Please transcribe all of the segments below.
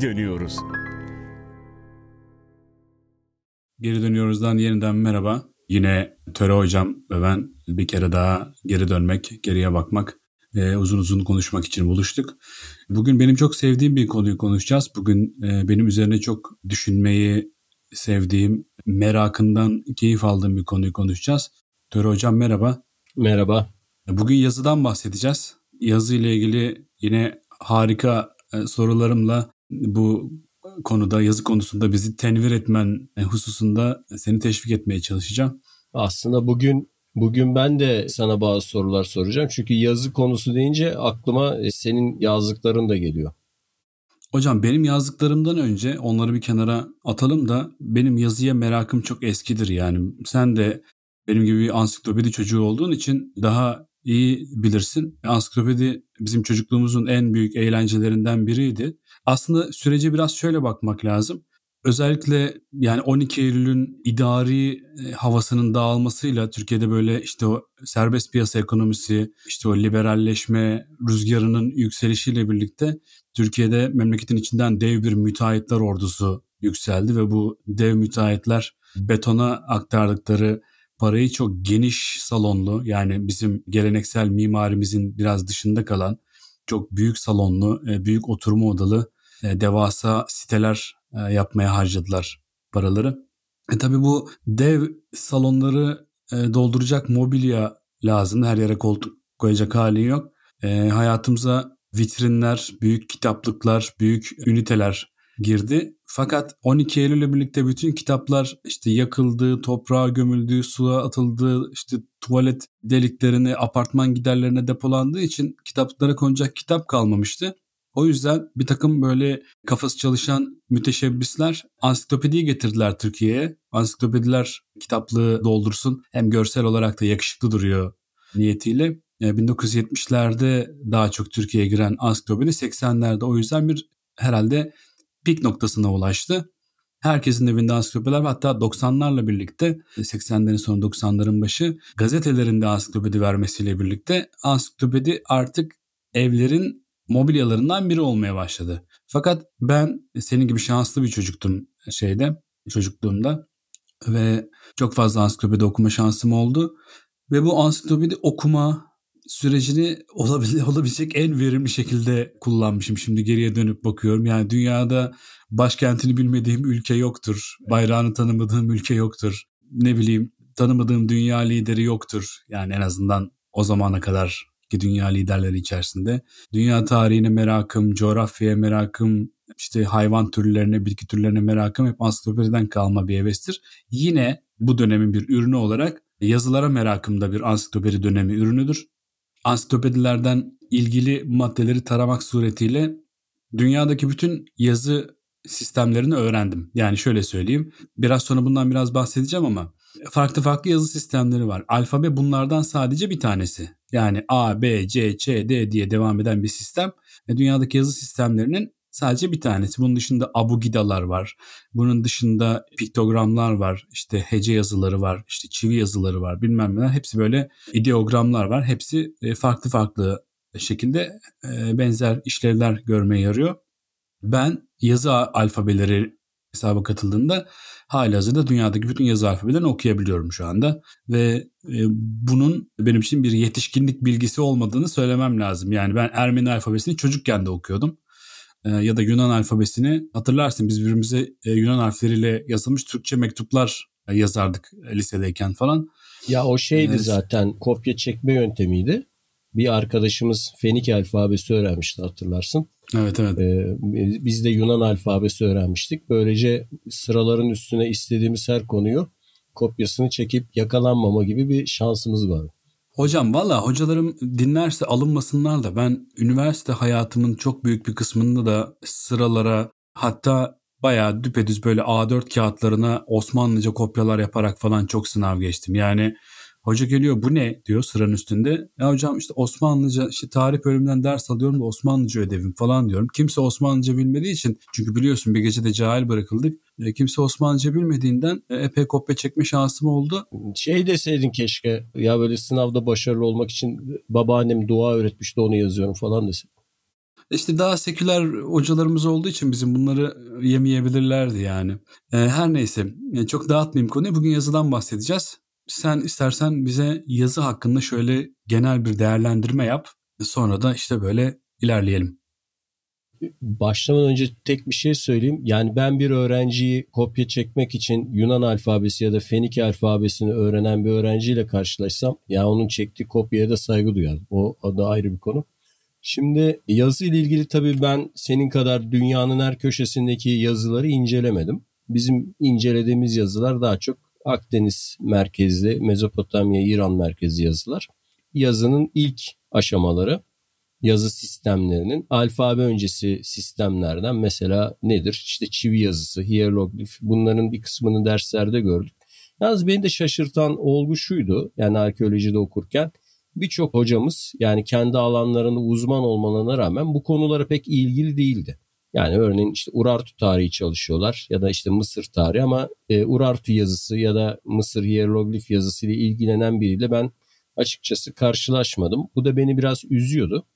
geri dönüyoruz. Geri dönüyoruzdan yeniden merhaba. Yine Töre Hocam ve ben bir kere daha geri dönmek, geriye bakmak ve uzun uzun konuşmak için buluştuk. Bugün benim çok sevdiğim bir konuyu konuşacağız. Bugün e, benim üzerine çok düşünmeyi sevdiğim, merakından keyif aldığım bir konuyu konuşacağız. Töre Hocam merhaba. Merhaba. Bugün yazıdan bahsedeceğiz. Yazı ile ilgili yine harika e, sorularımla bu konuda, yazı konusunda bizi tenvir etmen hususunda seni teşvik etmeye çalışacağım. Aslında bugün bugün ben de sana bazı sorular soracağım. Çünkü yazı konusu deyince aklıma e, senin yazdıkların da geliyor. Hocam benim yazdıklarımdan önce onları bir kenara atalım da benim yazıya merakım çok eskidir yani. Sen de benim gibi bir ansiklopedi çocuğu olduğun için daha iyi bilirsin. Ansiklopedi bizim çocukluğumuzun en büyük eğlencelerinden biriydi. Aslında sürece biraz şöyle bakmak lazım. Özellikle yani 12 Eylül'ün idari e, havasının dağılmasıyla Türkiye'de böyle işte o serbest piyasa ekonomisi, işte o liberalleşme rüzgarının yükselişiyle birlikte Türkiye'de memleketin içinden dev bir müteahhitler ordusu yükseldi ve bu dev müteahhitler betona aktardıkları parayı çok geniş salonlu yani bizim geleneksel mimarimizin biraz dışında kalan çok büyük salonlu, e, büyük oturma odalı e, devasa siteler e, yapmaya harcadılar paraları. E tabi bu dev salonları dolduracak mobilya lazım. Her yere koltuk koyacak hali yok. E, hayatımıza vitrinler, büyük kitaplıklar, büyük üniteler girdi. Fakat 12 Eylül ile birlikte bütün kitaplar işte yakıldı, toprağa gömüldü, suya atıldı, işte tuvalet deliklerine, apartman giderlerine depolandığı için kitaplara konacak kitap kalmamıştı. O yüzden bir takım böyle kafası çalışan müteşebbisler ansiklopediyi getirdiler Türkiye'ye. Ansiklopediler kitaplığı doldursun hem görsel olarak da yakışıklı duruyor niyetiyle. 1970'lerde daha çok Türkiye'ye giren ansiklopedi 80'lerde o yüzden bir herhalde pik noktasına ulaştı. Herkesin evinde ansiklopediler hatta 90'larla birlikte 80'lerin sonu 90'ların başı gazetelerinde ansiklopedi vermesiyle birlikte ansiklopedi artık evlerin mobilyalarından biri olmaya başladı. Fakat ben senin gibi şanslı bir çocuktum şeyde çocukluğumda ve çok fazla ansiklopedi okuma şansım oldu. Ve bu ansiklopedi okuma sürecini olabil olabilecek en verimli şekilde kullanmışım. Şimdi geriye dönüp bakıyorum. Yani dünyada başkentini bilmediğim ülke yoktur. Bayrağını tanımadığım ülke yoktur. Ne bileyim tanımadığım dünya lideri yoktur. Yani en azından o zamana kadar ki dünya liderleri içerisinde. Dünya tarihine merakım, coğrafyaya merakım, işte hayvan türlerine, bitki türlerine merakım hep ansiklopediden kalma bir hevestir. Yine bu dönemin bir ürünü olarak yazılara merakım da bir ansiklopedi dönemi ürünüdür ansiklopedilerden ilgili maddeleri taramak suretiyle dünyadaki bütün yazı sistemlerini öğrendim. Yani şöyle söyleyeyim. Biraz sonra bundan biraz bahsedeceğim ama farklı farklı yazı sistemleri var. Alfabe bunlardan sadece bir tanesi. Yani A, B, C, Ç, D diye devam eden bir sistem. Ve dünyadaki yazı sistemlerinin sadece bir tanesi. Bunun dışında abugidalar var. Bunun dışında piktogramlar var. İşte hece yazıları var. işte çivi yazıları var. Bilmem neler. Hepsi böyle ideogramlar var. Hepsi e, farklı farklı şekilde e, benzer işlevler görmeye yarıyor. Ben yazı alfabeleri hesaba katıldığında hala hazırda dünyadaki bütün yazı alfabelerini okuyabiliyorum şu anda. Ve e, bunun benim için bir yetişkinlik bilgisi olmadığını söylemem lazım. Yani ben Ermeni alfabesini çocukken de okuyordum. E, ya da Yunan alfabesini hatırlarsın biz birbirimize e, Yunan harfleriyle yazılmış Türkçe mektuplar yazardık lisedeyken falan. Ya o şeydi evet. zaten kopya çekme yöntemiydi. Bir arkadaşımız Fenike alfabesi öğrenmişti hatırlarsın. Evet evet. Ee, biz de Yunan alfabesi öğrenmiştik. Böylece sıraların üstüne istediğimiz her konuyu kopyasını çekip yakalanmama gibi bir şansımız var. Hocam valla hocalarım dinlerse alınmasınlar da ben üniversite hayatımın çok büyük bir kısmında da sıralara hatta bayağı düpedüz böyle A4 kağıtlarına Osmanlıca kopyalar yaparak falan çok sınav geçtim. Yani Hoca geliyor bu ne diyor sıranın üstünde. Ya hocam işte Osmanlıca işte tarih bölümünden ders alıyorum da Osmanlıca ödevim falan diyorum. Kimse Osmanlıca bilmediği için çünkü biliyorsun bir gecede cahil bırakıldık. E, kimse Osmanlıca bilmediğinden e, epey kopya çekme şansım oldu. Şey deseydin keşke ya böyle sınavda başarılı olmak için babaannem dua öğretmişti onu yazıyorum falan desin. İşte daha seküler hocalarımız olduğu için bizim bunları yemeyebilirlerdi yani. E, her neyse e, çok dağıtmayayım konuyu. Bugün yazıdan bahsedeceğiz. Sen istersen bize yazı hakkında şöyle genel bir değerlendirme yap. Sonra da işte böyle ilerleyelim. Başlamadan önce tek bir şey söyleyeyim. Yani ben bir öğrenciyi kopya çekmek için Yunan alfabesi ya da Fenike alfabesini öğrenen bir öğrenciyle karşılaşsam ya yani onun çektiği kopyaya da saygı duyarım. O, o da ayrı bir konu. Şimdi yazı ile ilgili tabii ben senin kadar dünyanın her köşesindeki yazıları incelemedim. Bizim incelediğimiz yazılar daha çok Akdeniz merkezli, Mezopotamya, İran merkezli yazılar. Yazının ilk aşamaları yazı sistemlerinin alfabe öncesi sistemlerden mesela nedir? İşte çivi yazısı, hieroglif bunların bir kısmını derslerde gördük. Yalnız beni de şaşırtan olgu şuydu yani arkeolojide okurken birçok hocamız yani kendi alanlarında uzman olmalarına rağmen bu konulara pek ilgili değildi. Yani örneğin işte Urartu tarihi çalışıyorlar ya da işte Mısır tarihi ama e, Urartu yazısı ya da Mısır hieroglif yazısı ile ilgilenen biriyle ben açıkçası karşılaşmadım. Bu da beni biraz üzüyordu.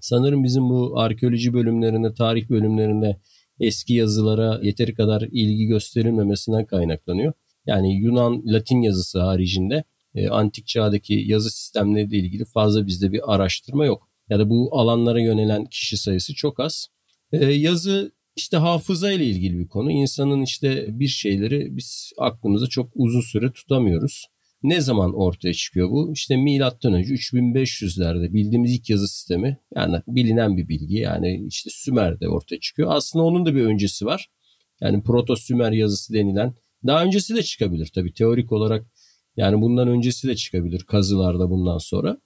Sanırım bizim bu arkeoloji bölümlerinde, tarih bölümlerinde eski yazılara yeteri kadar ilgi gösterilmemesinden kaynaklanıyor. Yani Yunan Latin yazısı haricinde e, antik çağdaki yazı sistemleriyle ilgili fazla bizde bir araştırma yok. Ya da bu alanlara yönelen kişi sayısı çok az. E, yazı işte hafıza ile ilgili bir konu. İnsanın işte bir şeyleri biz aklımızda çok uzun süre tutamıyoruz. Ne zaman ortaya çıkıyor bu? İşte milattan önce 3500'lerde bildiğimiz ilk yazı sistemi yani bilinen bir bilgi yani işte Sümer'de ortaya çıkıyor. Aslında onun da bir öncesi var. Yani Proto Sümer yazısı denilen daha öncesi de çıkabilir tabii teorik olarak yani bundan öncesi de çıkabilir kazılarda bundan sonra.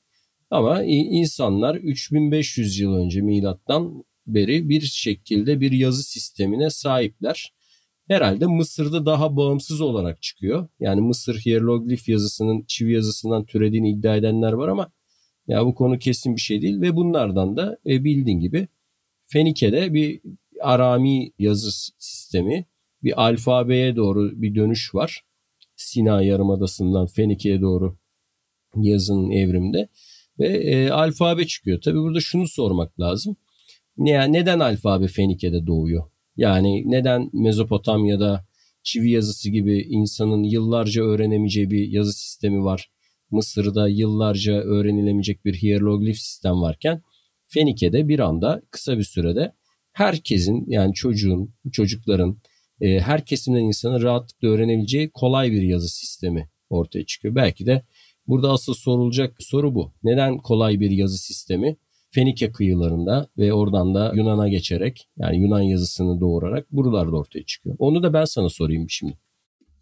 Ama insanlar 3500 yıl önce milattan beri bir şekilde bir yazı sistemine sahipler herhalde Mısır'da daha bağımsız olarak çıkıyor. Yani Mısır hieroglif yazısının çivi yazısından türediğini iddia edenler var ama ya bu konu kesin bir şey değil ve bunlardan da e, bildiğin gibi Fenike'de bir Arami yazı sistemi, bir alfabeye doğru bir dönüş var. Sina Yarımadası'ndan Fenike'ye doğru yazının evrimde ve e, alfabe çıkıyor. Tabi burada şunu sormak lazım. Ne, neden alfabe Fenike'de doğuyor? Yani neden Mezopotamya'da çivi yazısı gibi insanın yıllarca öğrenemeyeceği bir yazı sistemi var. Mısır'da yıllarca öğrenilemeyecek bir hieroglif sistem varken Fenike'de bir anda kısa bir sürede herkesin yani çocuğun, çocukların, e, her kesimden insanın rahatlıkla öğrenebileceği kolay bir yazı sistemi ortaya çıkıyor. Belki de burada asıl sorulacak soru bu. Neden kolay bir yazı sistemi? Fenike kıyılarında ve oradan da Yunan'a geçerek yani Yunan yazısını doğurarak buralarda ortaya çıkıyor. Onu da ben sana sorayım şimdi.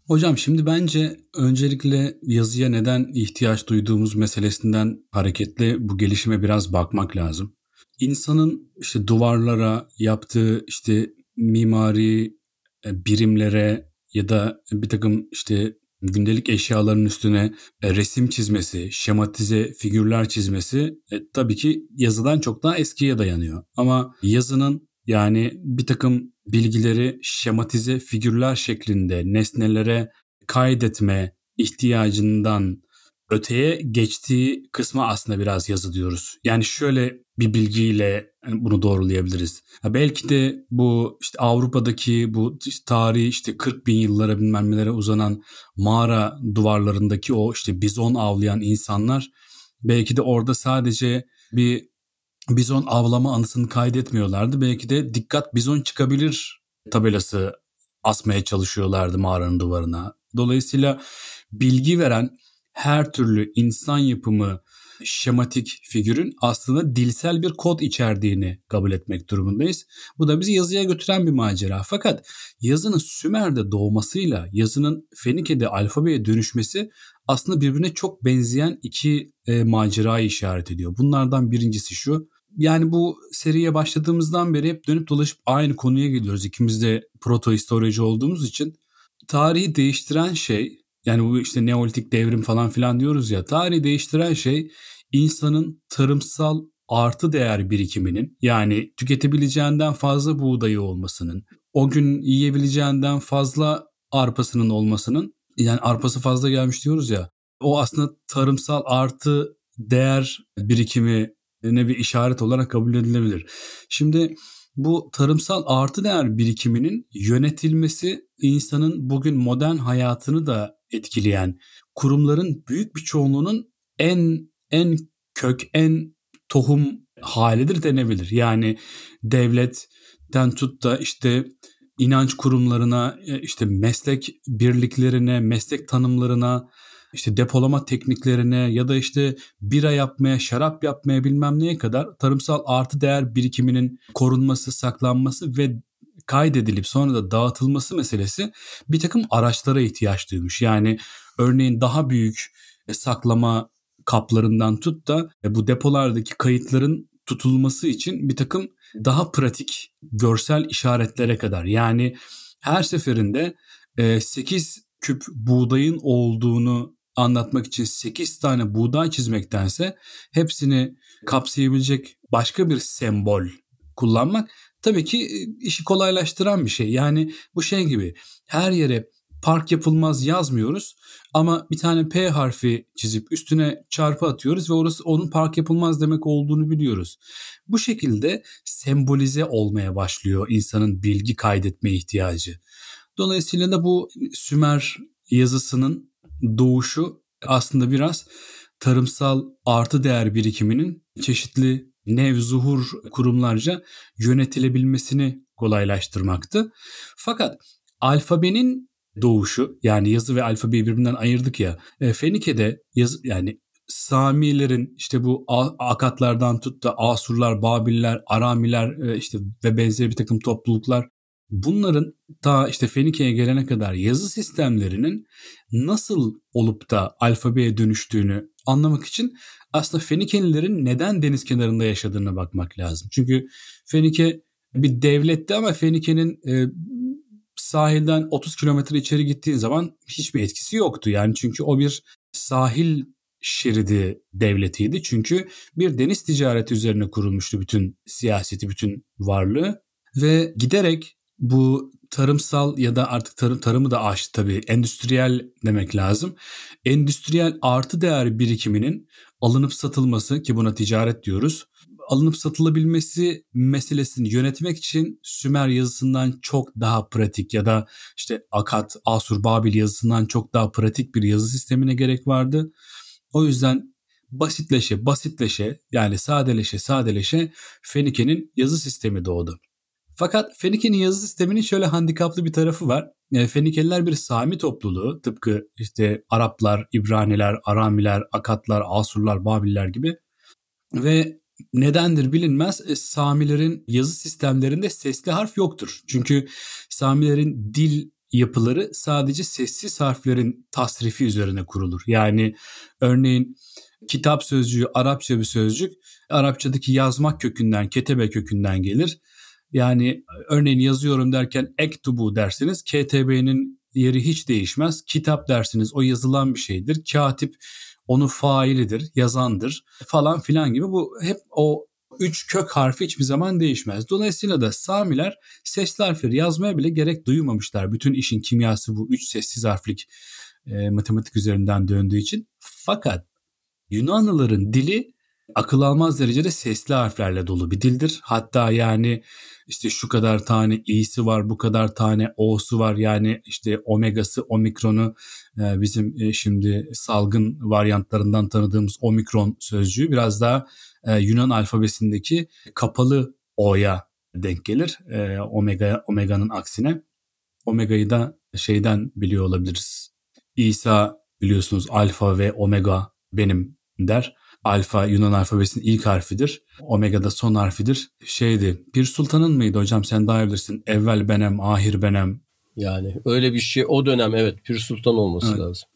Hocam şimdi bence öncelikle yazıya neden ihtiyaç duyduğumuz meselesinden hareketle bu gelişime biraz bakmak lazım. İnsanın işte duvarlara yaptığı işte mimari e, birimlere ya da bir takım işte gündelik eşyaların üstüne e, resim çizmesi, şematize figürler çizmesi e, tabii ki yazıdan çok daha eskiye dayanıyor. Ama yazının yani bir takım bilgileri şematize figürler şeklinde nesnelere kaydetme ihtiyacından öteye geçtiği kısma aslında biraz yazı diyoruz. Yani şöyle bir bilgiyle bunu doğrulayabiliriz. Ya belki de bu işte Avrupa'daki bu işte tarihi işte 40 bin yıllara bilmem nelere uzanan mağara duvarlarındaki o işte bizon avlayan insanlar belki de orada sadece bir bizon avlama anısını kaydetmiyorlardı. Belki de dikkat bizon çıkabilir tabelası asmaya çalışıyorlardı mağaranın duvarına. Dolayısıyla bilgi veren her türlü insan yapımı şematik figürün aslında dilsel bir kod içerdiğini kabul etmek durumundayız. Bu da bizi yazıya götüren bir macera. Fakat yazının Sümer'de doğmasıyla yazının Fenike'de alfabeye dönüşmesi aslında birbirine çok benzeyen iki e, macerayı işaret ediyor. Bunlardan birincisi şu. Yani bu seriye başladığımızdan beri hep dönüp dolaşıp aynı konuya geliyoruz. İkimiz de proto historici olduğumuz için tarihi değiştiren şey yani bu işte neolitik devrim falan filan diyoruz ya tarihi değiştiren şey insanın tarımsal artı değer birikiminin yani tüketebileceğinden fazla buğdayı olmasının, o gün yiyebileceğinden fazla arpasının olmasının yani arpası fazla gelmiş diyoruz ya o aslında tarımsal artı değer birikimi ne bir işaret olarak kabul edilebilir. Şimdi bu tarımsal artı değer birikiminin yönetilmesi insanın bugün modern hayatını da etkileyen kurumların büyük bir çoğunluğunun en en kök en tohum halidir denebilir. Yani devletten tut da işte inanç kurumlarına, e, işte meslek birliklerine, meslek tanımlarına, işte depolama tekniklerine ya da işte bira yapmaya, şarap yapmaya bilmem neye kadar tarımsal artı değer birikiminin korunması, saklanması ve kaydedilip sonra da dağıtılması meselesi bir takım araçlara ihtiyaç duymuş. Yani örneğin daha büyük saklama kaplarından tut da e, bu depolardaki kayıtların tutulması için bir takım daha pratik görsel işaretlere kadar. Yani her seferinde 8 e, küp buğdayın olduğunu anlatmak için 8 tane buğday çizmektense hepsini kapsayabilecek başka bir sembol kullanmak tabii ki e, işi kolaylaştıran bir şey. Yani bu şey gibi her yere park yapılmaz yazmıyoruz ama bir tane P harfi çizip üstüne çarpı atıyoruz ve orası onun park yapılmaz demek olduğunu biliyoruz. Bu şekilde sembolize olmaya başlıyor insanın bilgi kaydetme ihtiyacı. Dolayısıyla da bu Sümer yazısının doğuşu aslında biraz tarımsal artı değer birikiminin çeşitli nev zuhur kurumlarca yönetilebilmesini kolaylaştırmaktı. Fakat alfabenin doğuşu yani yazı ve alfabeyi birbirinden ayırdık ya. E, Fenike'de yazı yani Samilerin işte bu Akatlardan tut da Asurlar, Babiller, Aramiler e, işte ve benzeri bir takım topluluklar bunların ta işte Fenike'ye gelene kadar yazı sistemlerinin nasıl olup da alfabeye dönüştüğünü anlamak için aslında Fenikelilerin neden deniz kenarında yaşadığına bakmak lazım. Çünkü Fenike bir devletti ama Fenike'nin e, sahilden 30 kilometre içeri gittiğin zaman hiçbir etkisi yoktu. Yani çünkü o bir sahil şeridi devletiydi. Çünkü bir deniz ticareti üzerine kurulmuştu bütün siyaseti, bütün varlığı ve giderek bu tarımsal ya da artık tarım tarımı da aştı tabii. Endüstriyel demek lazım. Endüstriyel artı değer birikiminin alınıp satılması ki buna ticaret diyoruz alınıp satılabilmesi meselesini yönetmek için Sümer yazısından çok daha pratik ya da işte Akat, Asur, Babil yazısından çok daha pratik bir yazı sistemine gerek vardı. O yüzden basitleşe basitleşe yani sadeleşe sadeleşe Fenike'nin yazı sistemi doğdu. Fakat Fenike'nin yazı sisteminin şöyle handikaplı bir tarafı var. E, Fenikeliler bir Sami topluluğu tıpkı işte Araplar, İbraniler, Aramiler, Akatlar, Asurlar, Babiller gibi ve nedendir bilinmez e, Samilerin yazı sistemlerinde sesli harf yoktur. Çünkü Samilerin dil yapıları sadece sessiz harflerin tasrifi üzerine kurulur. Yani örneğin kitap sözcüğü Arapça bir sözcük. Arapçadaki yazmak kökünden, ketebe kökünden gelir. Yani örneğin yazıyorum derken ektubu dersiniz. KTB'nin yeri hiç değişmez. Kitap dersiniz o yazılan bir şeydir. Katip onun failidir, yazandır falan filan gibi bu hep o üç kök harfi hiçbir zaman değişmez. Dolayısıyla da Samiler sesli harfleri yazmaya bile gerek duymamışlar. Bütün işin kimyası bu üç sessiz harflik e, matematik üzerinden döndüğü için. Fakat Yunanlıların dili akıl almaz derecede sesli harflerle dolu bir dildir. Hatta yani işte şu kadar tane i'si var, bu kadar tane o'su var. Yani işte omegası, omikronu e, bizim e, şimdi salgın varyantlarından tanıdığımız omikron sözcüğü biraz daha e, Yunan alfabesindeki kapalı o'ya denk gelir. Omega omega'nın aksine. Omega'yı da şeyden biliyor olabiliriz. İsa biliyorsunuz alfa ve omega benim der. Alfa Yunan alfabesinin ilk harfidir. Omega da son harfidir. Şeydi Pir Sultan'ın mıydı hocam sen daha bilirsin. Evvel benem, ahir benem. Yani öyle bir şey o dönem evet Pir Sultan olması evet. lazım.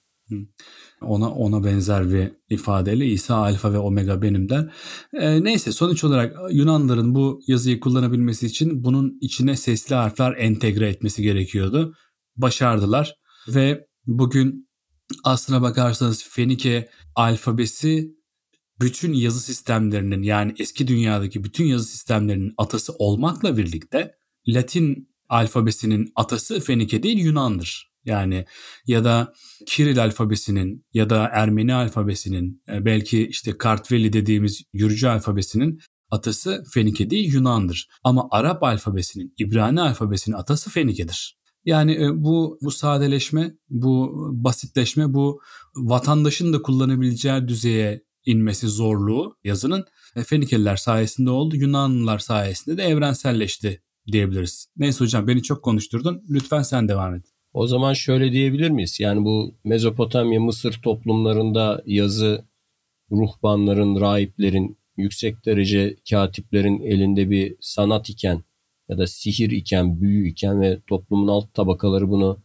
Ona ona benzer bir ifadeyle İsa alfa ve omega benim der. E, neyse sonuç olarak Yunanların bu yazıyı kullanabilmesi için bunun içine sesli harfler entegre etmesi gerekiyordu. Başardılar ve bugün aslına bakarsanız Fenike alfabesi bütün yazı sistemlerinin yani eski dünyadaki bütün yazı sistemlerinin atası olmakla birlikte Latin alfabesinin atası Fenike değil Yunan'dır. Yani ya da Kiril alfabesinin ya da Ermeni alfabesinin e, belki işte Kartveli dediğimiz Gürcü alfabesinin atası Fenike değil Yunan'dır. Ama Arap alfabesinin, İbrani alfabesinin atası Fenike'dir. Yani e, bu bu sadeleşme, bu basitleşme, bu vatandaşın da kullanabileceği düzeye inmesi zorluğu yazının e, Fenikeliler sayesinde oldu. Yunanlılar sayesinde de evrenselleşti diyebiliriz. Neyse hocam beni çok konuşturdun. Lütfen sen devam et. O zaman şöyle diyebilir miyiz? Yani bu Mezopotamya, Mısır toplumlarında yazı ruhbanların, rahiplerin, yüksek derece katiplerin elinde bir sanat iken ya da sihir iken, büyü iken ve toplumun alt tabakaları bunu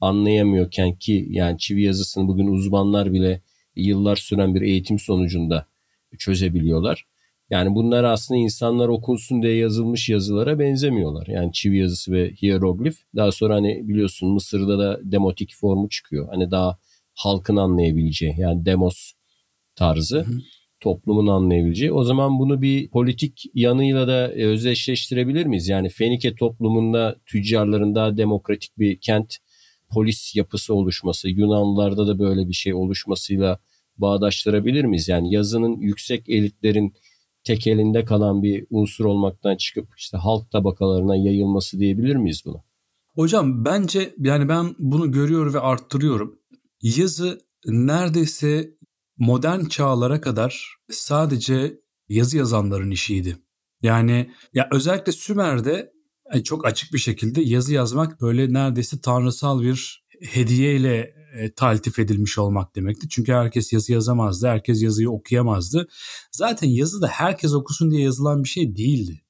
anlayamıyorken ki yani çivi yazısını bugün uzmanlar bile yıllar süren bir eğitim sonucunda çözebiliyorlar. Yani bunlar aslında insanlar okunsun diye yazılmış yazılara benzemiyorlar. Yani çivi yazısı ve hieroglif. Daha sonra hani biliyorsun Mısır'da da demotik formu çıkıyor. Hani daha halkın anlayabileceği yani demos tarzı. Hı. Toplumun anlayabileceği. O zaman bunu bir politik yanıyla da özdeşleştirebilir miyiz? Yani Fenike toplumunda tüccarların daha demokratik bir kent polis yapısı oluşması, Yunanlılarda da böyle bir şey oluşmasıyla bağdaştırabilir miyiz? Yani yazının yüksek elitlerin tek elinde kalan bir unsur olmaktan çıkıp işte halk tabakalarına yayılması diyebilir miyiz buna? Hocam bence yani ben bunu görüyor ve arttırıyorum. Yazı neredeyse modern çağlara kadar sadece yazı yazanların işiydi. Yani ya özellikle Sümer'de çok açık bir şekilde yazı yazmak böyle neredeyse tanrısal bir hediyeyle e, taltif edilmiş olmak demekti. Çünkü herkes yazı yazamazdı, herkes yazıyı okuyamazdı. Zaten yazı da herkes okusun diye yazılan bir şey değildi.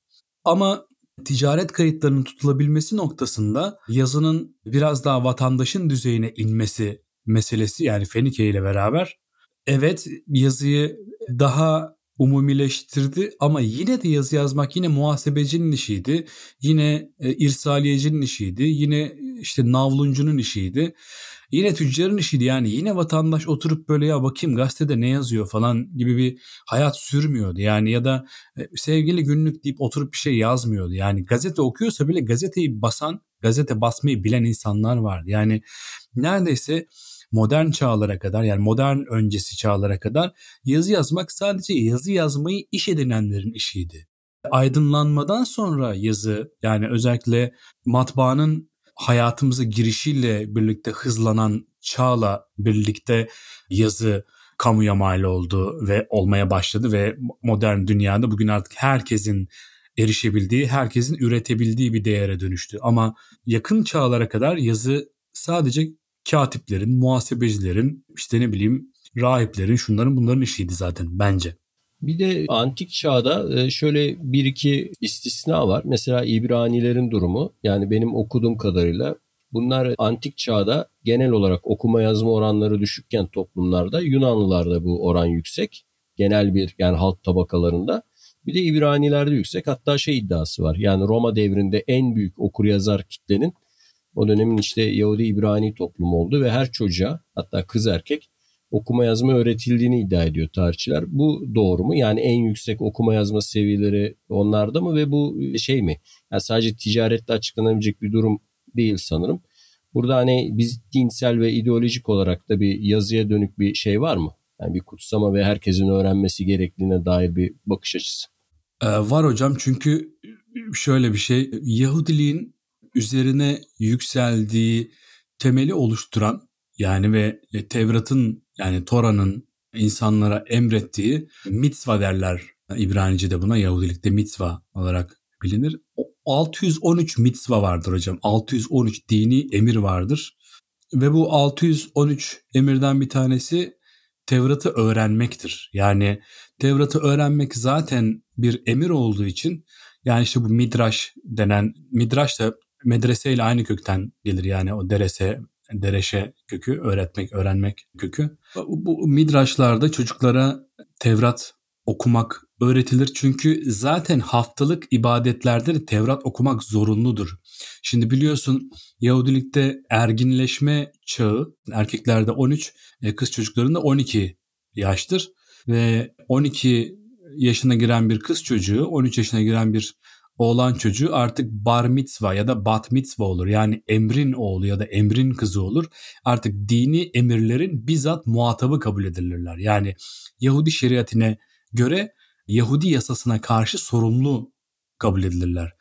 Ama ticaret kayıtlarının tutulabilmesi noktasında yazının biraz daha vatandaşın düzeyine inmesi meselesi yani Fenike ile beraber evet yazıyı daha umumileştirdi ama yine de yazı yazmak yine muhasebecinin işiydi. Yine e, irsaliyecinin işiydi. Yine işte navluncunun işiydi. Yine tüccarın işiydi yani yine vatandaş oturup böyle ya bakayım gazetede ne yazıyor falan gibi bir hayat sürmüyordu. Yani ya da e, sevgili günlük deyip oturup bir şey yazmıyordu. Yani gazete okuyorsa bile gazeteyi basan, gazete basmayı bilen insanlar vardı. Yani neredeyse modern çağlara kadar yani modern öncesi çağlara kadar yazı yazmak sadece yazı yazmayı iş edinenlerin işiydi. Aydınlanmadan sonra yazı yani özellikle matbaanın hayatımıza girişiyle birlikte hızlanan çağla birlikte yazı kamuya mal oldu ve olmaya başladı ve modern dünyada bugün artık herkesin erişebildiği, herkesin üretebildiği bir değere dönüştü. Ama yakın çağlara kadar yazı sadece katiplerin, muhasebecilerin, işte ne bileyim rahiplerin, şunların bunların işiydi zaten bence. Bir de antik çağda e, şöyle bir iki istisna var. Mesela İbranilerin durumu yani benim okuduğum kadarıyla bunlar antik çağda genel olarak okuma yazma oranları düşükken toplumlarda Yunanlılarda bu oran yüksek. Genel bir yani halk tabakalarında. Bir de İbranilerde yüksek. Hatta şey iddiası var. Yani Roma devrinde en büyük okur yazar kitlenin o dönemin işte Yahudi İbrani toplumu oldu ve her çocuğa hatta kız erkek okuma yazma öğretildiğini iddia ediyor tarihçiler. Bu doğru mu? Yani en yüksek okuma yazma seviyeleri onlarda mı ve bu şey mi? Yani sadece ticaretle açıklanabilecek bir durum değil sanırım. Burada hani biz dinsel ve ideolojik olarak da bir yazıya dönük bir şey var mı? Yani bir kutsama ve herkesin öğrenmesi gerektiğine dair bir bakış açısı. Ee, var hocam çünkü şöyle bir şey Yahudiliğin üzerine yükseldiği temeli oluşturan yani ve Tevrat'ın yani Tora'nın insanlara emrettiği mitzva derler. İbranice'de buna Yahudilikte mitzva olarak bilinir. 613 mitzva vardır hocam. 613 dini emir vardır. Ve bu 613 emirden bir tanesi Tevrat'ı öğrenmektir. Yani Tevrat'ı öğrenmek zaten bir emir olduğu için yani işte bu midrash denen midrash da medreseyle aynı kökten gelir yani o derese dereşe kökü, öğretmek, öğrenmek kökü. Bu midraşlarda çocuklara Tevrat okumak öğretilir. Çünkü zaten haftalık ibadetlerde de Tevrat okumak zorunludur. Şimdi biliyorsun Yahudilikte erginleşme çağı erkeklerde 13, e, kız çocuklarında 12 yaştır. Ve 12 yaşına giren bir kız çocuğu 13 yaşına giren bir oğlan çocuğu artık bar mitzva ya da bat mitzva olur. Yani emrin oğlu ya da emrin kızı olur. Artık dini emirlerin bizzat muhatabı kabul edilirler. Yani Yahudi şeriatine göre Yahudi yasasına karşı sorumlu kabul edilirler.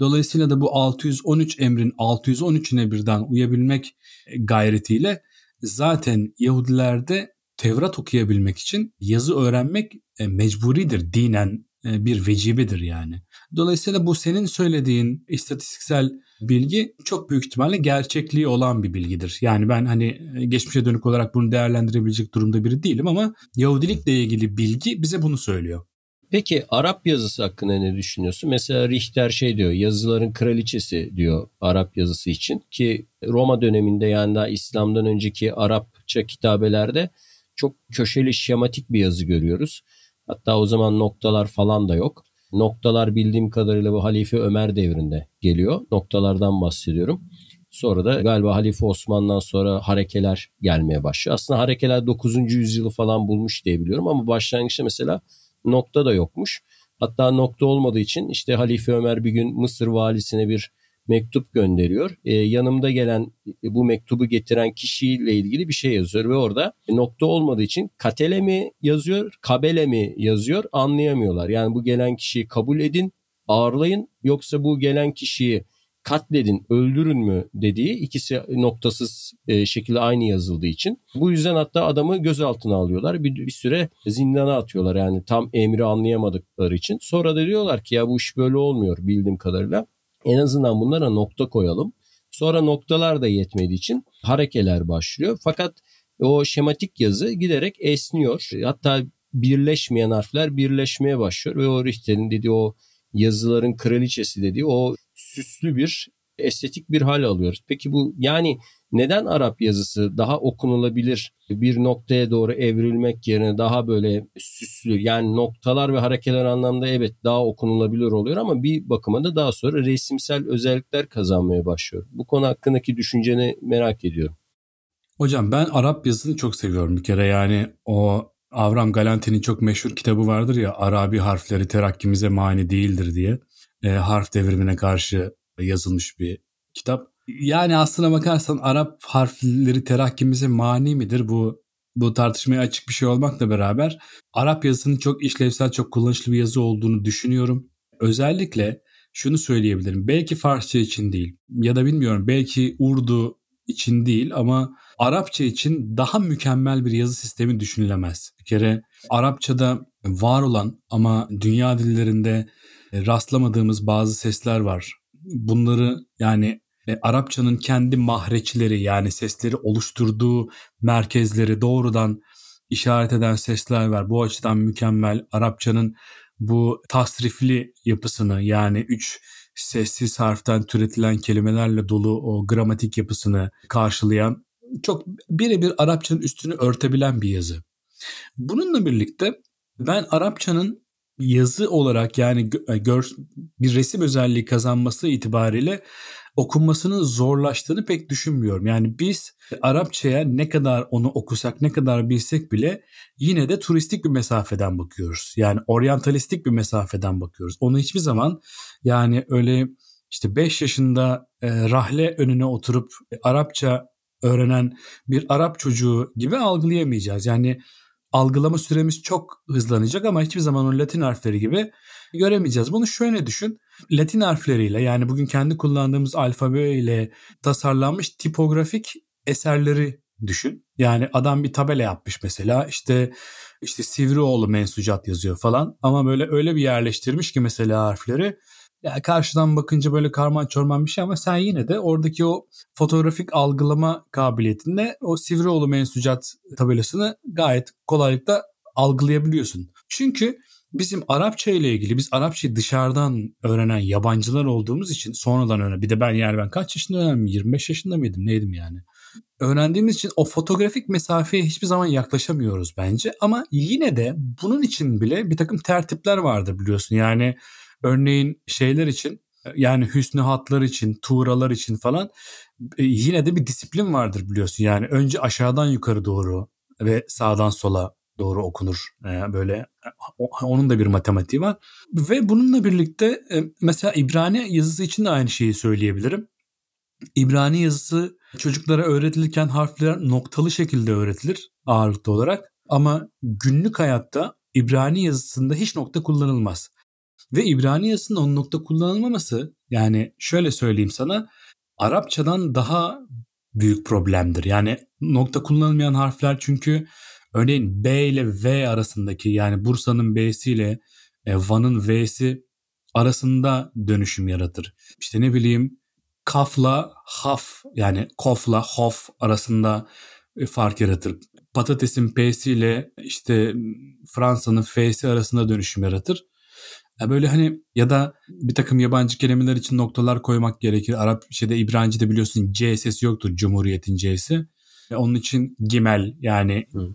Dolayısıyla da bu 613 emrin 613'üne birden uyabilmek gayretiyle zaten Yahudilerde Tevrat okuyabilmek için yazı öğrenmek e, mecburidir dinen bir vecibedir yani. Dolayısıyla bu senin söylediğin istatistiksel bilgi çok büyük ihtimalle gerçekliği olan bir bilgidir. Yani ben hani e, geçmişe dönük olarak bunu değerlendirebilecek durumda biri değilim ama Yahudilikle ilgili bilgi bize bunu söylüyor. Peki Arap yazısı hakkında ne düşünüyorsun? Mesela Richter şey diyor yazıların kraliçesi diyor Arap yazısı için ki Roma döneminde yani daha İslam'dan önceki Arapça kitabelerde çok köşeli şematik bir yazı görüyoruz. Hatta o zaman noktalar falan da yok. Noktalar bildiğim kadarıyla bu Halife Ömer devrinde geliyor. Noktalardan bahsediyorum. Sonra da galiba Halife Osman'dan sonra harekeler gelmeye başlıyor. Aslında harekeler 9. yüzyılı falan bulmuş diye biliyorum ama başlangıçta mesela nokta da yokmuş. Hatta nokta olmadığı için işte Halife Ömer bir gün Mısır valisine bir mektup gönderiyor. E, yanımda gelen e, bu mektubu getiren kişiyle ilgili bir şey yazıyor ve orada nokta olmadığı için katele mi yazıyor, kabele mi yazıyor anlayamıyorlar. Yani bu gelen kişiyi kabul edin, ağırlayın yoksa bu gelen kişiyi katledin, öldürün mü dediği ikisi noktasız e, şekilde aynı yazıldığı için. Bu yüzden hatta adamı gözaltına alıyorlar. Bir, bir süre zindana atıyorlar yani tam emri anlayamadıkları için. Sonra da diyorlar ki ya bu iş böyle olmuyor bildiğim kadarıyla. En azından bunlara nokta koyalım. Sonra noktalar da yetmediği için harekeler başlıyor. Fakat o şematik yazı giderek esniyor. Hatta birleşmeyen harfler birleşmeye başlıyor ve o Richter'in dediği o yazıların kraliçesi dediği o süslü bir estetik bir hal alıyoruz. Peki bu yani neden Arap yazısı daha okunulabilir bir noktaya doğru evrilmek yerine daha böyle süslü yani noktalar ve harekeler anlamda evet daha okunulabilir oluyor ama bir bakıma da daha sonra resimsel özellikler kazanmaya başlıyor. Bu konu hakkındaki düşünceni merak ediyorum. Hocam ben Arap yazısını çok seviyorum bir kere yani o Avram Galanti'nin çok meşhur kitabı vardır ya Arabi harfleri terakkimize mani değildir diye e, harf devrimine karşı yazılmış bir kitap. Yani aslına bakarsan Arap harfleri terakkimize mani midir? Bu bu tartışmaya açık bir şey olmakla beraber Arap yazısının çok işlevsel, çok kullanışlı bir yazı olduğunu düşünüyorum. Özellikle şunu söyleyebilirim. Belki Farsça için değil ya da bilmiyorum belki Urdu için değil ama Arapça için daha mükemmel bir yazı sistemi düşünülemez. Bir kere Arapçada var olan ama dünya dillerinde rastlamadığımız bazı sesler var. Bunları yani e, Arapçanın kendi mahreçleri yani sesleri oluşturduğu merkezleri doğrudan işaret eden sesler var. Bu açıdan mükemmel. Arapçanın bu tasrifli yapısını yani üç sessiz harften türetilen kelimelerle dolu o gramatik yapısını karşılayan çok birebir Arapçanın üstünü örtebilen bir yazı. Bununla birlikte ben Arapçanın yazı olarak yani gör, bir resim özelliği kazanması itibariyle okunmasının zorlaştığını pek düşünmüyorum. Yani biz Arapçaya ne kadar onu okusak, ne kadar bilsek bile yine de turistik bir mesafeden bakıyoruz. Yani oryantalistik bir mesafeden bakıyoruz. Onu hiçbir zaman yani öyle işte 5 yaşında e, rahle önüne oturup e, Arapça öğrenen bir Arap çocuğu gibi algılayamayacağız. Yani algılama süremiz çok hızlanacak ama hiçbir zaman o Latin harfleri gibi göremeyeceğiz. Bunu şöyle düşün. Latin harfleriyle yani bugün kendi kullandığımız alfabe ile tasarlanmış tipografik eserleri düşün. Yani adam bir tabela yapmış mesela işte işte Sivrioğlu mensucat yazıyor falan ama böyle öyle bir yerleştirmiş ki mesela harfleri ya karşıdan bakınca böyle karman çorman bir şey ama sen yine de oradaki o fotoğrafik algılama kabiliyetinde o Sivrioğlu mensucat tabelasını gayet kolaylıkla algılayabiliyorsun. Çünkü bizim Arapça ile ilgili biz Arapçayı dışarıdan öğrenen yabancılar olduğumuz için sonradan öğren. Bir de ben yani ben kaç yaşında öğrendim? 25 yaşında mıydım? Neydim yani? Öğrendiğimiz için o fotoğrafik mesafeye hiçbir zaman yaklaşamıyoruz bence. Ama yine de bunun için bile bir takım tertipler vardır biliyorsun. Yani örneğin şeyler için yani hüsnü hatlar için, tuğralar için falan e, yine de bir disiplin vardır biliyorsun. Yani önce aşağıdan yukarı doğru ve sağdan sola doğru okunur. E, böyle Onun da bir matematiği var. Ve bununla birlikte e, mesela İbrani yazısı için de aynı şeyi söyleyebilirim. İbrani yazısı çocuklara öğretilirken harfler noktalı şekilde öğretilir ağırlıklı olarak. Ama günlük hayatta İbrani yazısında hiç nokta kullanılmaz. Ve İbrani yazısında onun nokta kullanılmaması yani şöyle söyleyeyim sana Arapçadan daha büyük problemdir. Yani nokta kullanılmayan harfler çünkü örneğin B ile V arasındaki yani Bursa'nın B'si ile e, Van'ın V'si arasında dönüşüm yaratır. İşte ne bileyim kafla haf yani kofla hof arasında e, fark yaratır. Patatesin P'si ile işte Fransa'nın F'si arasında dönüşüm yaratır. Ya böyle hani ya da bir takım yabancı kelimeler için noktalar koymak gerekir. Arap şeyde İbranice'de biliyorsun C sesi yoktur Cumhuriyet'in C'si. Onun için gimel yani Hı.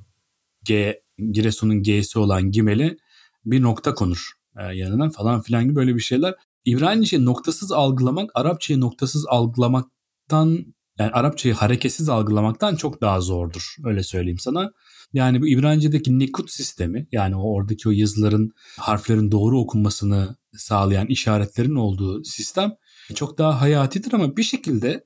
G Giresun'un G'si olan gimeli bir nokta konur e, yanına falan filan gibi böyle bir şeyler. İbranice noktasız algılamak Arapçayı noktasız algılamaktan yani Arapçayı hareketsiz algılamaktan çok daha zordur. Öyle söyleyeyim sana. Yani bu İbranice'deki nikut sistemi yani o oradaki o yazıların harflerin doğru okunmasını sağlayan işaretlerin olduğu sistem çok daha hayatidir ama bir şekilde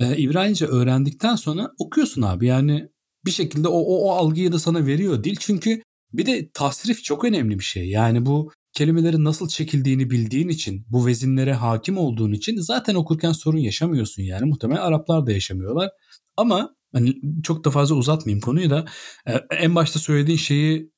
e, İbranice öğrendikten sonra okuyorsun abi. Yani bir şekilde o, o, o algıyı da sana veriyor dil. Çünkü bir de tasrif çok önemli bir şey. Yani bu kelimelerin nasıl çekildiğini bildiğin için, bu vezinlere hakim olduğun için zaten okurken sorun yaşamıyorsun yani. Muhtemelen Araplar da yaşamıyorlar. Ama hani çok da fazla uzatmayayım konuyu da e, en başta söylediğin şeyi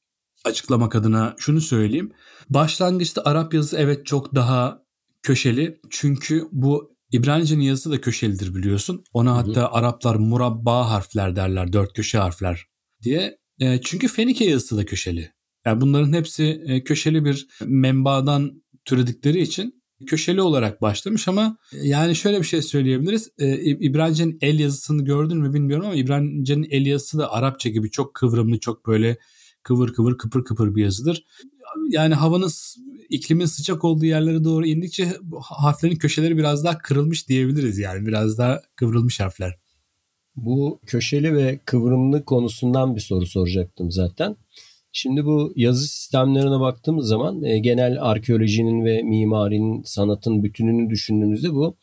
açıklamak adına şunu söyleyeyim. Başlangıçta Arap yazısı evet çok daha köşeli. Çünkü bu İbranice'nin yazısı da köşelidir biliyorsun. Ona Hı-hı. hatta Araplar murabba harfler derler, dört köşe harfler diye. E, çünkü Fenike yazısı da köşeli. Yani bunların hepsi e, köşeli bir menbaadan türedikleri için köşeli olarak başlamış ama e, yani şöyle bir şey söyleyebiliriz. E, İbranice'nin el yazısını gördün mü bilmiyorum ama İbranice'nin el yazısı da Arapça gibi çok kıvrımlı, çok böyle kıvır kıvır kıpır kıpır bir yazıdır. Yani havanın iklimin sıcak olduğu yerlere doğru indikçe harflerin köşeleri biraz daha kırılmış diyebiliriz yani biraz daha kıvrılmış harfler. Bu köşeli ve kıvrımlı konusundan bir soru soracaktım zaten. Şimdi bu yazı sistemlerine baktığımız zaman e, genel arkeolojinin ve mimarinin, sanatın bütününü düşündüğümüzde bu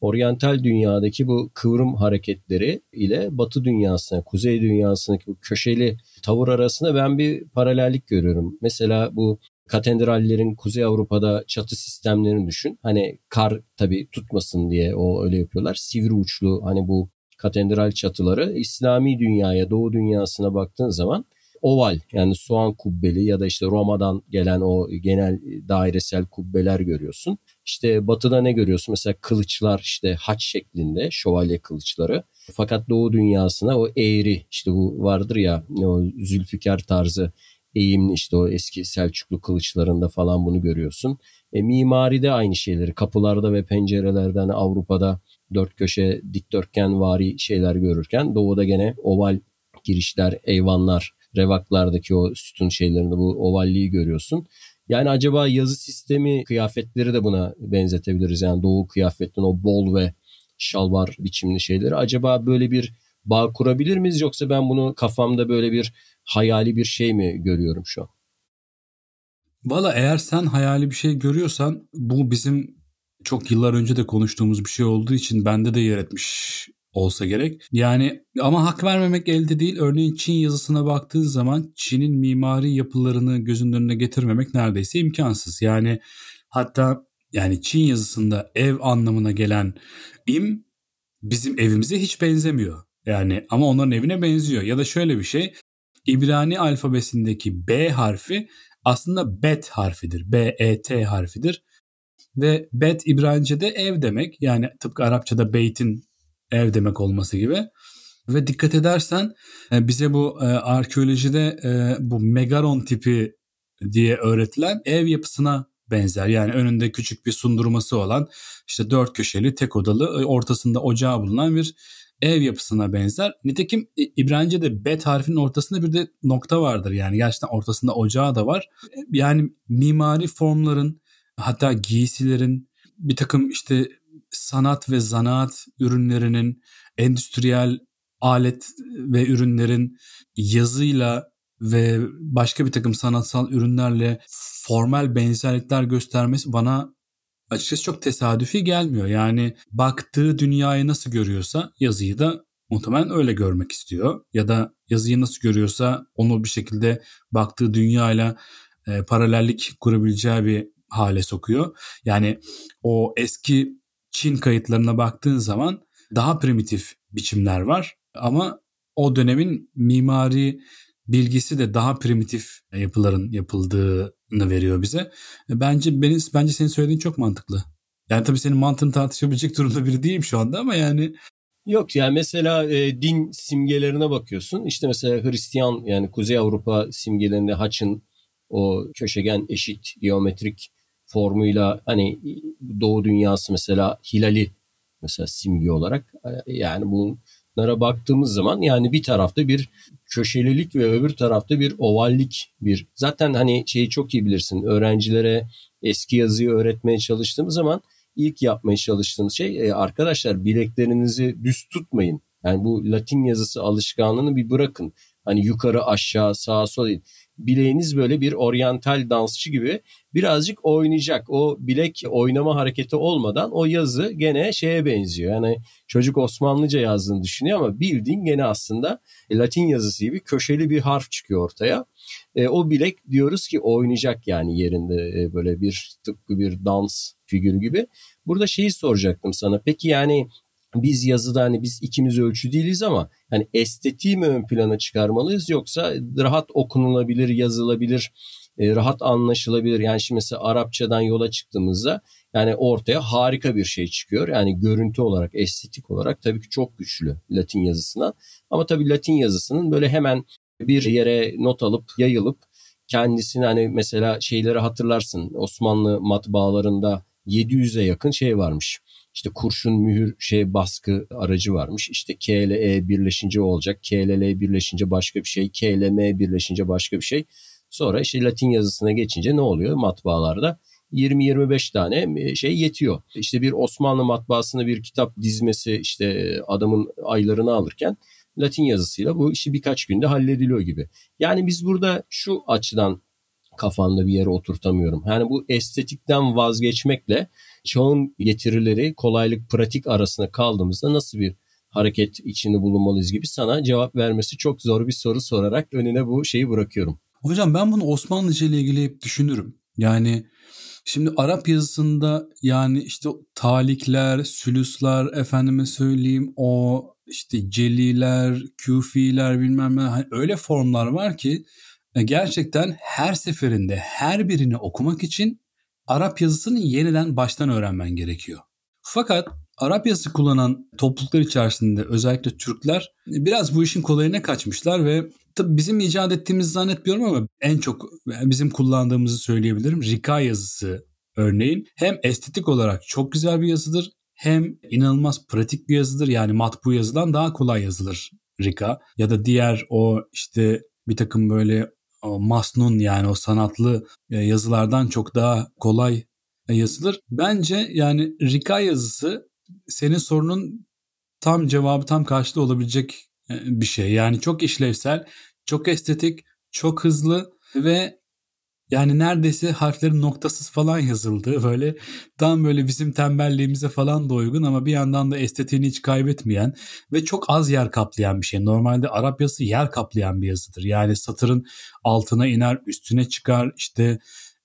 oryantal dünyadaki bu kıvrım hareketleri ile batı dünyasına, kuzey dünyasındaki bu köşeli tavır arasında ben bir paralellik görüyorum. Mesela bu katedrallerin Kuzey Avrupa'da çatı sistemlerini düşün. Hani kar tabii tutmasın diye o öyle yapıyorlar. Sivri uçlu hani bu katedral çatıları İslami dünyaya, Doğu dünyasına baktığın zaman oval yani soğan kubbeli ya da işte Roma'dan gelen o genel dairesel kubbeler görüyorsun. İşte batıda ne görüyorsun? Mesela kılıçlar işte haç şeklinde şövalye kılıçları. Fakat doğu dünyasına o eğri işte bu vardır ya o Zülfikar tarzı eğimli işte o eski Selçuklu kılıçlarında falan bunu görüyorsun. E, mimari de aynı şeyleri kapılarda ve pencerelerden Avrupa'da dört köşe dikdörtgen vari şeyler görürken doğuda gene oval girişler, eyvanlar revaklardaki o sütun şeylerinde bu ovalliği görüyorsun. Yani acaba yazı sistemi kıyafetleri de buna benzetebiliriz. Yani doğu kıyafetin o bol ve şalvar biçimli şeyleri. Acaba böyle bir bağ kurabilir miyiz yoksa ben bunu kafamda böyle bir hayali bir şey mi görüyorum şu an? Valla eğer sen hayali bir şey görüyorsan bu bizim çok yıllar önce de konuştuğumuz bir şey olduğu için bende de yer etmiş olsa gerek. Yani ama hak vermemek elde değil. Örneğin Çin yazısına baktığın zaman Çin'in mimari yapılarını gözünün önüne getirmemek neredeyse imkansız. Yani hatta yani Çin yazısında ev anlamına gelen im bizim evimize hiç benzemiyor. Yani ama onların evine benziyor. Ya da şöyle bir şey. İbrani alfabesindeki B harfi aslında bet harfidir. B E T harfidir. Ve bet İbranice'de ev demek. Yani tıpkı Arapçada beytin ev demek olması gibi. Ve dikkat edersen e, bize bu e, arkeolojide e, bu megaron tipi diye öğretilen ev yapısına benzer. Yani önünde küçük bir sundurması olan işte dört köşeli tek odalı ortasında ocağı bulunan bir ev yapısına benzer. Nitekim İbranice'de bet harfinin ortasında bir de nokta vardır. Yani gerçekten ortasında ocağı da var. Yani mimari formların hatta giysilerin bir takım işte sanat ve zanaat ürünlerinin, endüstriyel alet ve ürünlerin yazıyla ve başka bir takım sanatsal ürünlerle formal benzerlikler göstermesi bana açıkçası çok tesadüfi gelmiyor. Yani baktığı dünyayı nasıl görüyorsa yazıyı da muhtemelen öyle görmek istiyor. Ya da yazıyı nasıl görüyorsa onu bir şekilde baktığı dünyayla e, paralellik kurabileceği bir hale sokuyor. Yani o eski Çin kayıtlarına baktığın zaman daha primitif biçimler var ama o dönemin mimari bilgisi de daha primitif yapıların yapıldığını veriyor bize. Bence beni bence senin söylediğin çok mantıklı. Yani tabii senin mantığını tartışabilecek durumda biri değilim şu anda ama yani Yok yani mesela e, din simgelerine bakıyorsun. İşte mesela Hristiyan yani Kuzey Avrupa simgelerinde haçın o köşegen eşit geometrik formuyla hani Doğu dünyası mesela hilali mesela simge olarak e, yani bunlara baktığımız zaman yani bir tarafta bir köşelilik ve öbür tarafta bir ovallik bir zaten hani şeyi çok iyi bilirsin öğrencilere eski yazıyı öğretmeye çalıştığımız zaman ilk yapmaya çalıştığımız şey e, arkadaşlar bileklerinizi düz tutmayın. Yani bu Latin yazısı alışkanlığını bir bırakın. Hani yukarı aşağı sağa sola değil bileğiniz böyle bir oryantal dansçı gibi birazcık oynayacak. O bilek oynama hareketi olmadan o yazı gene şeye benziyor. Yani çocuk Osmanlıca yazdığını düşünüyor ama bildiğin gene aslında Latin yazısı gibi köşeli bir harf çıkıyor ortaya. E, o bilek diyoruz ki oynayacak yani yerinde e, böyle bir tıpkı bir dans figürü gibi. Burada şeyi soracaktım sana. Peki yani biz yazıda hani biz ikimiz ölçü değiliz ama hani estetiği mi ön plana çıkarmalıyız yoksa rahat okunulabilir, yazılabilir, e, rahat anlaşılabilir. Yani şimdi mesela Arapçadan yola çıktığımızda yani ortaya harika bir şey çıkıyor. Yani görüntü olarak, estetik olarak tabii ki çok güçlü Latin yazısına. Ama tabii Latin yazısının böyle hemen bir yere not alıp yayılıp kendisini hani mesela şeyleri hatırlarsın Osmanlı matbaalarında 700'e yakın şey varmış işte kurşun mühür şey baskı aracı varmış. İşte K ile E birleşince olacak. K ile L birleşince başka bir şey. K ile M birleşince başka bir şey. Sonra işte Latin yazısına geçince ne oluyor matbaalarda? 20-25 tane e, şey yetiyor. İşte bir Osmanlı matbaasına bir kitap dizmesi işte adamın aylarını alırken Latin yazısıyla bu işi birkaç günde hallediliyor gibi. Yani biz burada şu açıdan kafanda bir yere oturtamıyorum. Yani bu estetikten vazgeçmekle çağın getirileri kolaylık pratik arasında kaldığımızda nasıl bir hareket içinde bulunmalıyız gibi sana cevap vermesi çok zor bir soru sorarak önüne bu şeyi bırakıyorum. Hocam ben bunu Osmanlıca ile ilgili hep düşünürüm. Yani şimdi Arap yazısında yani işte talikler, sülüsler, efendime söyleyeyim o işte celiler, küfiler bilmem ne hani öyle formlar var ki e, gerçekten her seferinde her birini okumak için Arap yazısını yeniden baştan öğrenmen gerekiyor. Fakat Arap yazısı kullanan topluluklar içerisinde özellikle Türkler biraz bu işin kolayına kaçmışlar ve tabii bizim icat ettiğimizi zannetmiyorum ama en çok bizim kullandığımızı söyleyebilirim. Rika yazısı örneğin hem estetik olarak çok güzel bir yazıdır hem inanılmaz pratik bir yazıdır. Yani matbu yazıdan daha kolay yazılır Rika ya da diğer o işte bir takım böyle o masnun yani o sanatlı e, yazılardan çok daha kolay e, yazılır. Bence yani Rika yazısı senin sorunun tam cevabı tam karşılığı olabilecek e, bir şey. Yani çok işlevsel, çok estetik, çok hızlı ve yani neredeyse harflerin noktasız falan yazıldığı böyle tam böyle bizim tembelliğimize falan da uygun ama bir yandan da estetiğini hiç kaybetmeyen ve çok az yer kaplayan bir şey. Normalde Arap yazısı yer kaplayan bir yazıdır. Yani satırın altına iner, üstüne çıkar, işte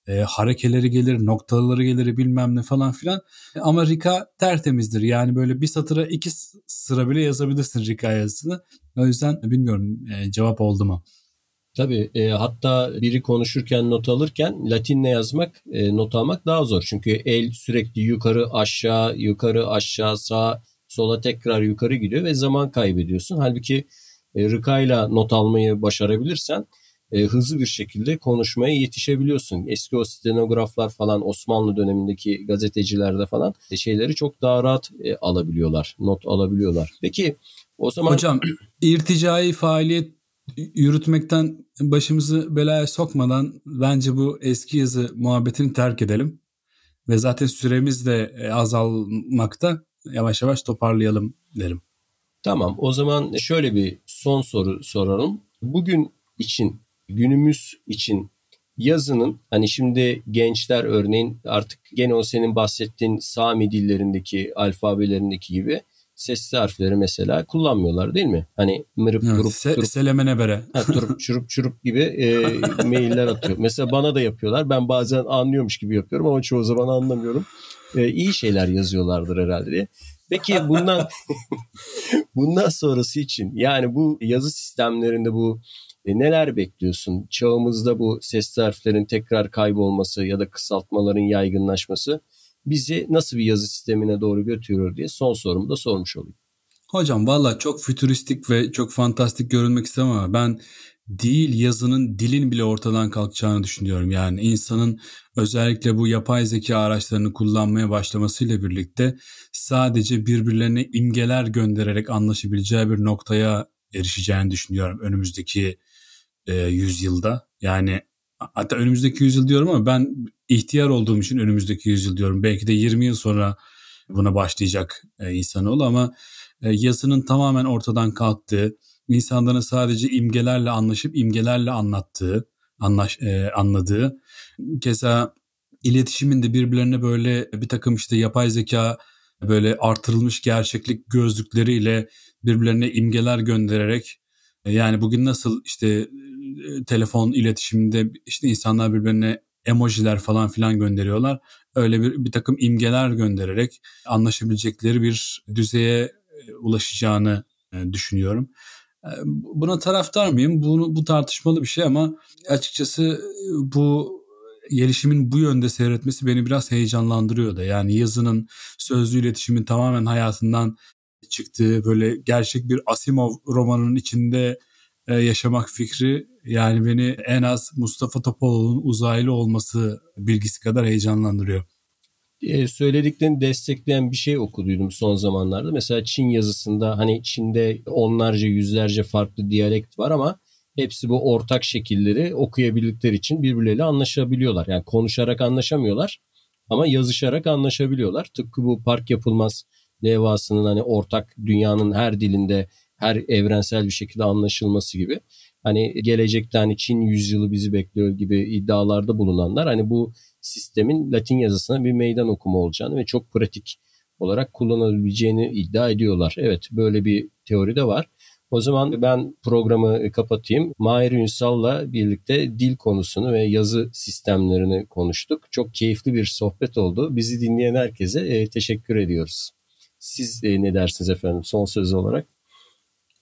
e, harekeleri gelir, noktaları gelir bilmem ne falan filan. Ama Rika tertemizdir. Yani böyle bir satıra iki sıra bile yazabilirsin Rika yazısını. O yüzden bilmiyorum e, cevap oldu mu? Tabii e, hatta biri konuşurken not alırken Latinle yazmak, e, not almak daha zor. Çünkü el sürekli yukarı aşağı, yukarı aşağı, sağ, sola tekrar yukarı gidiyor ve zaman kaybediyorsun. Halbuki e, rıkayla not almayı başarabilirsen e, hızlı bir şekilde konuşmaya yetişebiliyorsun. Eski o stenograflar falan Osmanlı dönemindeki gazetecilerde falan e, şeyleri çok daha rahat e, alabiliyorlar, not alabiliyorlar. Peki o zaman... Hocam irticai faaliyet yürütmekten başımızı belaya sokmadan bence bu eski yazı muhabbetini terk edelim. Ve zaten süremiz de e, azalmakta. Yavaş yavaş toparlayalım derim. Tamam o zaman şöyle bir son soru soralım. Bugün için günümüz için yazının hani şimdi gençler örneğin artık gene o senin bahsettiğin Sami dillerindeki alfabelerindeki gibi sesli harfleri mesela kullanmıyorlar değil mi? Hani mırıp evet, durup se- durup selemene bere. ha, durup çurup çurup gibi e, mailler atıyor. Mesela bana da yapıyorlar. Ben bazen anlıyormuş gibi yapıyorum ama çoğu zaman anlamıyorum. E, iyi şeyler yazıyorlardır herhalde diye. Peki bundan bundan sonrası için yani bu yazı sistemlerinde bu e, neler bekliyorsun? Çağımızda bu sesli harflerin tekrar kaybolması ya da kısaltmaların yaygınlaşması bizi nasıl bir yazı sistemine doğru götürüyor diye son sorumu da sormuş olayım. Hocam valla çok fütüristik ve çok fantastik görünmek istemem ama ben değil yazının dilin bile ortadan kalkacağını düşünüyorum. Yani insanın özellikle bu yapay zeka araçlarını kullanmaya başlamasıyla birlikte sadece birbirlerine imgeler göndererek anlaşabileceği bir noktaya erişeceğini düşünüyorum önümüzdeki e, yüzyılda. Yani hatta önümüzdeki yüzyıl diyorum ama ben ihtiyar olduğum için önümüzdeki yüzyıl diyorum. Belki de 20 yıl sonra buna başlayacak e, insanoğlu ama e, yazının tamamen ortadan kalktığı, insanların sadece imgelerle anlaşıp imgelerle anlattığı, anlaş, e, anladığı, keza iletişimin de birbirlerine böyle bir takım işte yapay zeka böyle artırılmış gerçeklik gözlükleriyle birbirlerine imgeler göndererek e, yani bugün nasıl işte telefon iletişiminde işte insanlar birbirine emojiler falan filan gönderiyorlar. Öyle bir, bir takım imgeler göndererek anlaşabilecekleri bir düzeye e, ulaşacağını düşünüyorum. Buna taraftar mıyım? Bunu, bu tartışmalı bir şey ama açıkçası bu gelişimin bu yönde seyretmesi beni biraz heyecanlandırıyor da. Yani yazının sözlü iletişimin tamamen hayatından çıktığı böyle gerçek bir Asimov romanının içinde yaşamak fikri yani beni en az Mustafa Topaloğlu'nun uzaylı olması bilgisi kadar heyecanlandırıyor. Ee, söylediklerini destekleyen bir şey okuduydum son zamanlarda. Mesela Çin yazısında hani Çin'de onlarca yüzlerce farklı diyalekt var ama hepsi bu ortak şekilleri okuyabildikleri için birbirleriyle anlaşabiliyorlar. Yani konuşarak anlaşamıyorlar ama yazışarak anlaşabiliyorlar. Tıpkı bu park yapılmaz levhasının hani ortak dünyanın her dilinde her evrensel bir şekilde anlaşılması gibi. Hani gelecekte hani Çin yüzyılı bizi bekliyor gibi iddialarda bulunanlar hani bu sistemin Latin yazısına bir meydan okuma olacağını ve çok pratik olarak kullanılabileceğini iddia ediyorlar. Evet böyle bir teori de var. O zaman ben programı kapatayım. Mahir Ünsal'la birlikte dil konusunu ve yazı sistemlerini konuştuk. Çok keyifli bir sohbet oldu. Bizi dinleyen herkese e, teşekkür ediyoruz. Siz e, ne dersiniz efendim son söz olarak?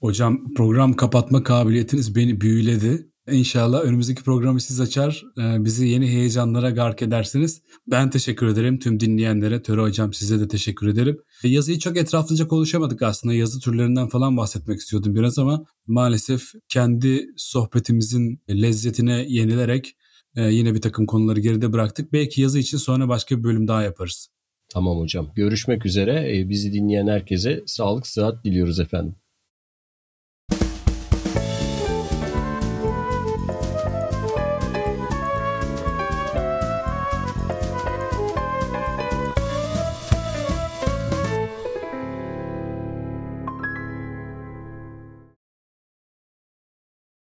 Hocam program kapatma kabiliyetiniz beni büyüledi. İnşallah önümüzdeki programı siz açar, e, bizi yeni heyecanlara gark edersiniz. Ben teşekkür ederim tüm dinleyenlere. Töre Hocam size de teşekkür ederim. E, yazıyı çok etraflıca konuşamadık aslında. Yazı türlerinden falan bahsetmek istiyordum biraz ama maalesef kendi sohbetimizin lezzetine yenilerek e, yine bir takım konuları geride bıraktık. Belki yazı için sonra başka bir bölüm daha yaparız. Tamam hocam. Görüşmek üzere. Bizi dinleyen herkese sağlık, sıhhat diliyoruz efendim.